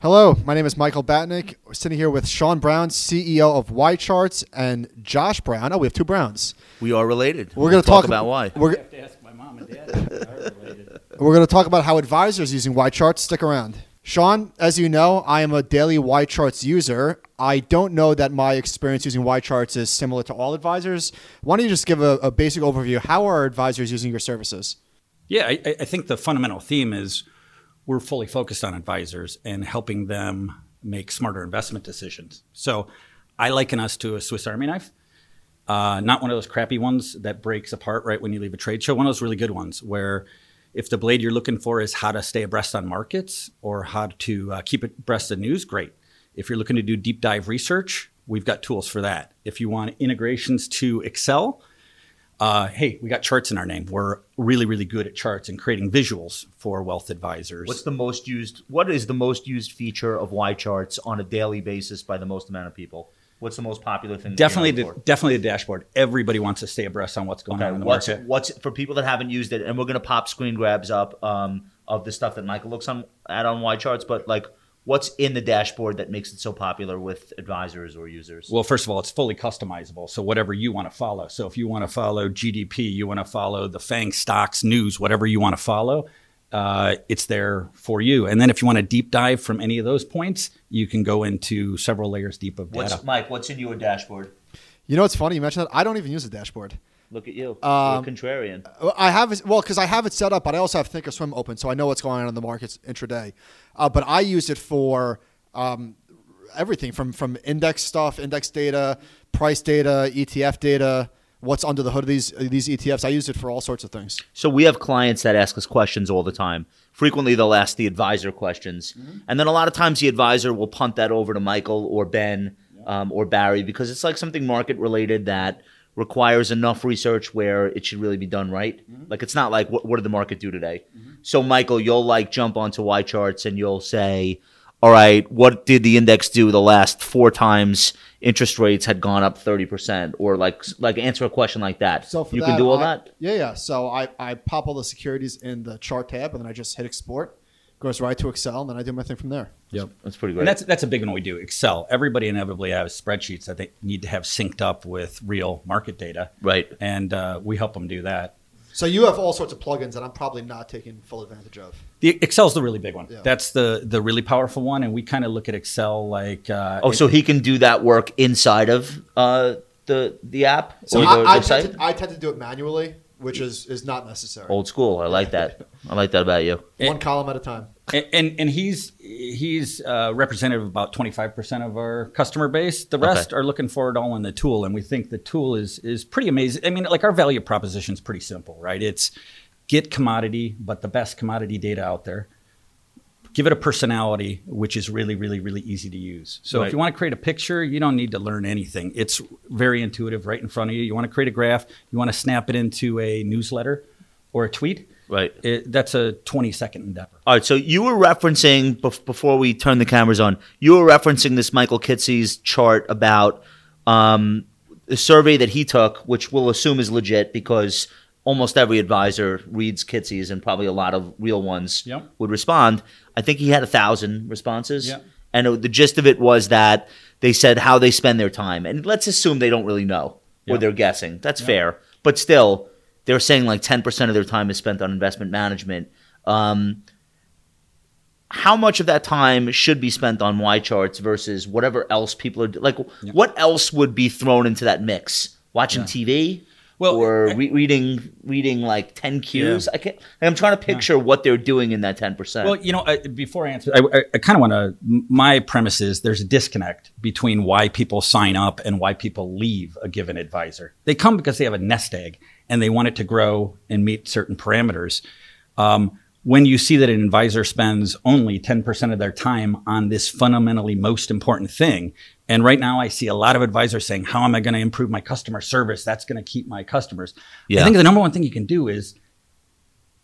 Hello, my name is Michael Batnick. We're sitting here with Sean Brown, CEO of YCharts, and Josh Brown. Oh, we have two Browns. We are related. We're going to talk, talk about why. We're, have to ask my mom and dad. if they are related. we're going to talk about how advisors using YCharts. Stick around. Sean, as you know, I am a daily YCharts user. I don't know that my experience using YCharts is similar to all advisors. Why don't you just give a, a basic overview? How are advisors using your services? Yeah, I, I think the fundamental theme is we're fully focused on advisors and helping them make smarter investment decisions. So I liken us to a Swiss Army knife. Uh, not one of those crappy ones that breaks apart right when you leave a trade show. One of those really good ones where if the blade you're looking for is how to stay abreast on markets or how to uh, keep abreast of news, great. If you're looking to do deep dive research, we've got tools for that. If you want integrations to Excel, uh, hey, we got charts in our name. We're really, really good at charts and creating visuals for wealth advisors. What's the most used? What is the most used feature of YCharts on a daily basis by the most amount of people? What's the most popular thing? definitely, the, definitely the dashboard. Everybody wants to stay abreast on what's going for? on in the what's market. what's for people that haven't used it, and we're gonna pop screen grabs up um, of the stuff that Michael looks on at on YCharts. But like, what's in the dashboard that makes it so popular with advisors or users? Well, first of all, it's fully customizable. So whatever you want to follow. So if you want to follow GDP, you want to follow the FANG stocks news, whatever you want to follow, uh, it's there for you. And then if you want to deep dive from any of those points, you can go into several layers deep of data. what's Mike? What's in your dashboard? You know it's funny? You mentioned that. I don't even use a dashboard. Look at you, Um, You're a contrarian. I have it- well because I have it set up, but I also have Thinkorswim open, so I know what's going on in the markets intraday. Uh, but I use it for um, everything from from index stuff, index data, price data, ETF data, what's under the hood of these these ETFs. I use it for all sorts of things. So we have clients that ask us questions all the time. Frequently, they'll ask the advisor questions, and then a lot of times the advisor will punt that over to Michael or Ben um, or Barry because it's like something market related that requires enough research where it should really be done right. Mm-hmm. Like it's not like what, what did the market do today? Mm-hmm. So Michael, you'll like jump onto YCharts and you'll say, "All right, what did the index do the last four times interest rates had gone up thirty percent?" Or like like answer a question like that. So for you that, can do all I- that. Yeah, yeah. So I, I pop all the securities in the chart tab, and then I just hit export. Goes right to Excel, and then I do my thing from there. Yep. That's pretty great. And that's that's a big one we do. Excel. Everybody inevitably has spreadsheets that they need to have synced up with real market data, right. and uh, we help them do that. So you have all sorts of plugins that I'm probably not taking full advantage of. The Excel's the really big one. Yeah. That's the the really powerful one, and we kind of look at Excel like uh, Oh, it- so he can do that work inside of uh, the the app So or the I, I, tend to, I tend to do it manually, which is is not necessary. Old school. I like that. I like that about you. One column at a time. and and, and he's he's uh, representative of about 25% of our customer base the rest Okay. are looking for it all in the tool and we think the tool is is pretty amazing i mean like our value proposition is pretty simple right it's get commodity but the best commodity data out there give it a personality which is really really really easy to use so Right. if you want to create a picture you don't need to learn anything it's very intuitive right in front of you you want to create a graph you want to snap it into a newsletter or a tweet Right. it, that's a 20 second endeavor All right. So you were referencing bef- before we turn the cameras on. You were referencing this Michael Kitces chart about um, the survey that he took, which we'll assume is legit because almost every advisor reads Kitces, and probably a lot of real ones Yep. would respond. I think he had a thousand responses. Yep. And it- the gist of it was that they said how they spend their time, and let's assume they don't really know or Yep. they're guessing. That's fair, but still, they're saying like ten percent of their time is spent on investment management. Um, how much of that time should be spent on YCharts versus whatever else people are like? What else would be thrown into that mix? Watching TV, Well, or I- re- reading reading like ten Qs. I can't. I'm trying to picture what they're doing in that ten percent. Well, you know, I, before I answer, I, I, I kind of want to. My premise is there's a disconnect between why people sign up and why people leave a given advisor. They come because they have a nest egg and they want it to grow and meet certain parameters. Um, when you see that an advisor spends only 10% of their time on this fundamentally most important thing, and right now I see a lot of advisors saying, How am I going to improve my customer service? That's going to keep my customers. Yeah. I think the number one thing you can do is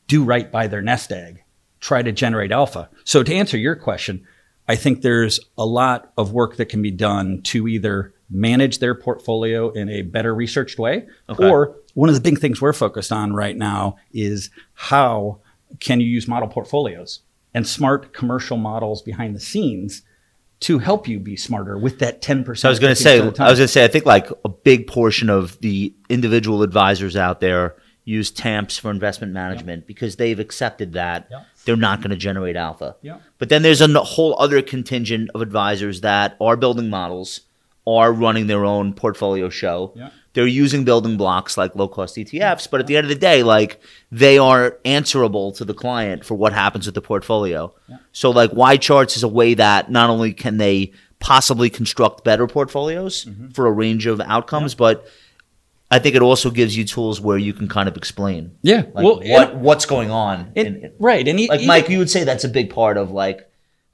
do right by their nest egg, try to generate alpha. So to answer your question, I think there's a lot of work that can be done to either manage their portfolio in a better researched way, Okay. or one of the big things we're focused on right now is how can you use model portfolios and smart commercial models behind the scenes to help you be smarter with that 10%. So I was going to say, I was going to say, I think like a big portion of the individual advisors out there use TAMPs for investment management because they've accepted that Yeah. they're not going to generate alpha. Yeah. But then there's a whole other contingent of advisors that are building models, are running their own portfolio show. Yeah. They're using building blocks like low cost ETFs, but at the end of the day, like they are answerable to the client for what happens with the portfolio. So like YCharts is a way that not only can they possibly construct better portfolios Mm-hmm. for a range of outcomes, but I think it also gives you tools where you can kind of explain Yeah. like well, what what's going on. and- in- in- right. And like Mike, you would say that's a big part of like,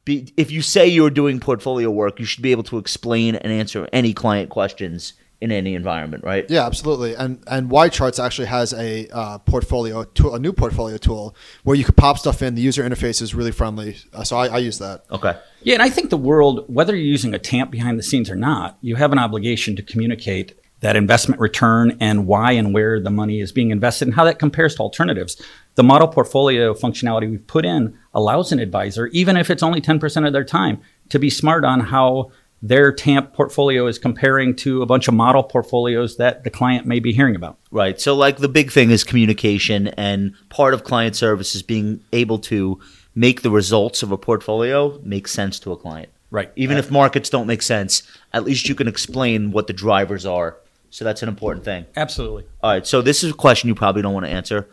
be, if you say you're doing portfolio work, you should be able to explain and answer any client questions in any environment, right? Yeah, absolutely. And and YCharts actually has a uh, portfolio tool, a new portfolio tool where you could pop stuff in. The user interface is really friendly, uh, so I, I use that. Okay. Yeah, and I think the world, whether you're using a TAMP behind the scenes or not, you have an obligation to communicate that investment return and why and where the money is being invested and how that compares to alternatives. The model portfolio functionality we've put in allows an advisor, even if it's only 10% of their time, to be smart on how their TAMP portfolio is comparing to a bunch of model portfolios that the client may be hearing about. Right. So, like, the big thing is communication, and part of client service is being able to make the results of a portfolio make sense to a client. Right. Even if markets don't make sense, at least you can explain what the drivers are. So, that's an important thing. Absolutely. All right. So, this is a question you probably don't want to answer.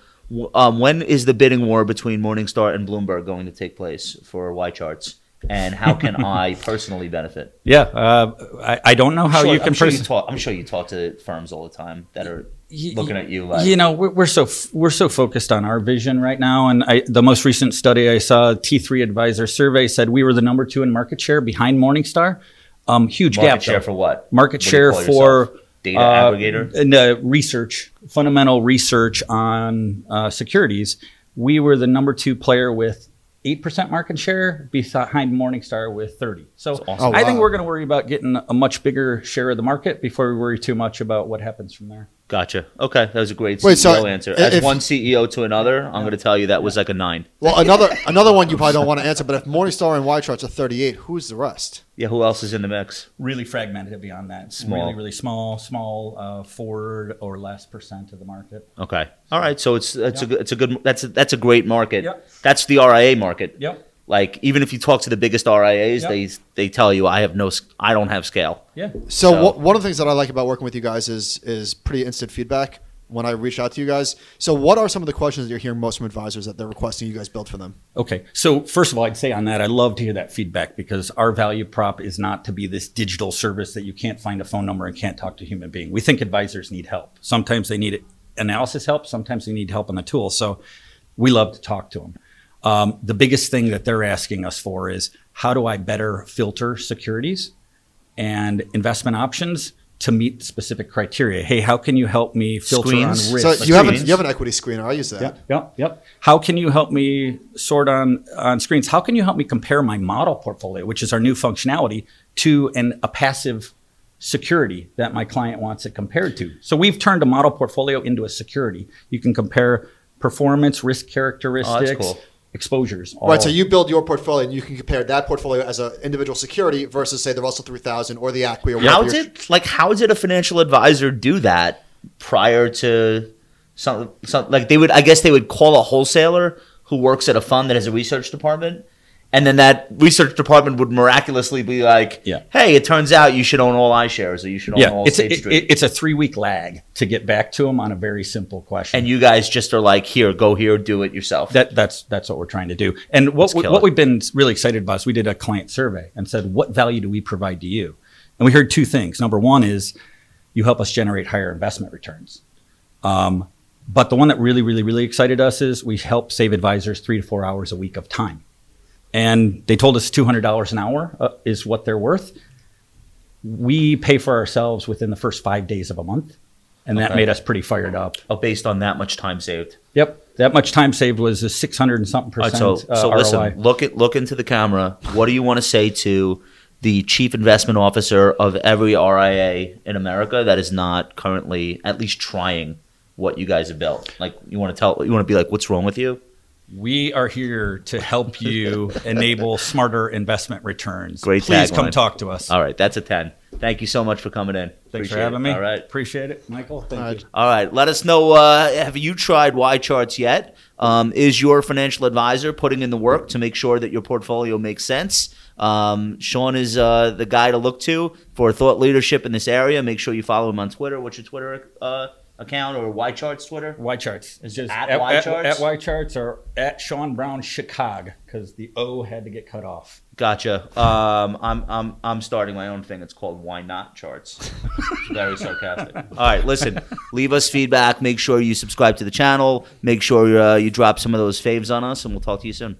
Um, when is the bidding war between Morningstar and Bloomberg going to take place for YCharts? And how can I personally benefit? Yeah, uh, I, I don't know how Sure, you can I'm, sure you talk, I'm sure you talk to firms all the time that are Y- looking at you like, you know we're, we're so f- we're so focused on our vision right now and I, the most recent study i saw t3 advisor survey said we were the number two in market share behind morningstar um, huge gap. market gap share though. for what? market What you share for yourself? data uh, aggregator. and, uh, research fundamental research on uh, securities we were the number two player with 8% market share behind morningstar with 30 so awesome. Oh, i think we're going to worry about getting a much bigger share of the market before we worry too much about what happens from there Gotcha. Okay, that was a great CEO Wait, so answer. As if- one CEO to another, I'm going to tell you that was like a nine. Well, another another one you probably don't want to answer, but if Morningstar and YCharts are 38, who's the rest? Yeah, who else is in the mix? really fragmented beyond that. Small. Really, really small, small, uh, forward or less percent of the market. Okay, all right. So it's it's a Yeah. good it's a good that's a, that's a great market. Yep. That's the RIA market. Yep. Like even if you talk to the biggest RIAs, Yep. they they tell you I have no s- I don't have scale. Yeah. So, So- wha- one of the things that I like about working with you guys is is pretty instant feedback when I reach out to you guys. So, what are some of the questions that you're hearing most from advisors that they're requesting you guys build for them? Okay. So first of all, I'd say on that, I love to hear that feedback because our value prop is not to be this digital service that you can't find a phone number and can't talk to a human being. We think advisors need help. Sometimes they need analysis help. Sometimes they need help on the tool. So we love to talk to them. Um, the biggest thing that they're asking us for is how do I better filter securities and investment options to meet specific criteria? Hey, how can you help me filter Screens. on risk? So, you have, an, you have an equity screener. I use that. Yep, yep, yep. How can you help me sort on on screens? How can you help me compare my model portfolio, which is our new functionality, to an a passive security that my client wants it compared to? So we've turned a model portfolio into a security. You can compare performance, risk characteristics, oh, cool. Exposures. Right. So you build your portfolio, and you can compare that portfolio as an individual security versus, say, the Russell 3000 or the ACWI or How did like how did a financial advisor do that prior to some, some like they would I guess they would call a wholesaler who works at a fund that has a research department and then that research department would miraculously be like Yeah. hey it turns out you should own all iShares or you should own yeah, all it's State a, Street it- it's a three week lag to get back to them on a very simple question. and you guys just are like here go here do it yourself That that's that's what we're trying to do. And what we, what it. we've been really excited about is we did a client survey and said, what value do we provide to you? And we heard two things. Number one is you help us generate higher investment returns. Um, but the one that really, really, really excited us is we help save advisors three to four hours a week of time. And they told us two hundred dollars an hour uh, is what they're worth. We pay for ourselves within the first five days of a month, and that Okay. made us pretty fired up. oh, based on that much time saved Yep, that much time saved was a six hundred and something All right, percent. so so uh, listen look at look into the camera what do you want to say to the chief investment officer of every RIA in America that is not currently at least trying what you guys have built like you want to tell you want to be like what's wrong with you We are here to help you enable smarter investment returns. Great Please come tagline. talk to us. All right, that's a 10. Thank you so much for coming in. Thanks Appreciate for having it. me. All right. Appreciate it, Michael. Thank All you. All right. Let us know. Uh, have you tried YCharts yet? Um, is your financial advisor putting in the work to make sure that your portfolio makes sense? Um, Sean is uh, the guy to look to for thought leadership in this area. Make sure you follow him on Twitter. What's your Twitter uh, account or YCharts Twitter? YCharts. It's just At at, YCharts? at Y charts or at Sean Brown Chicago because the O had to get cut off. Gotcha. Um, I'm I'm I'm starting my own thing. It's called Why Not Charts. Very sarcastic. All right, listen. Leave us feedback. Make sure you subscribe to the channel. Make sure uh, you drop some of those faves on us, and we'll talk to you soon.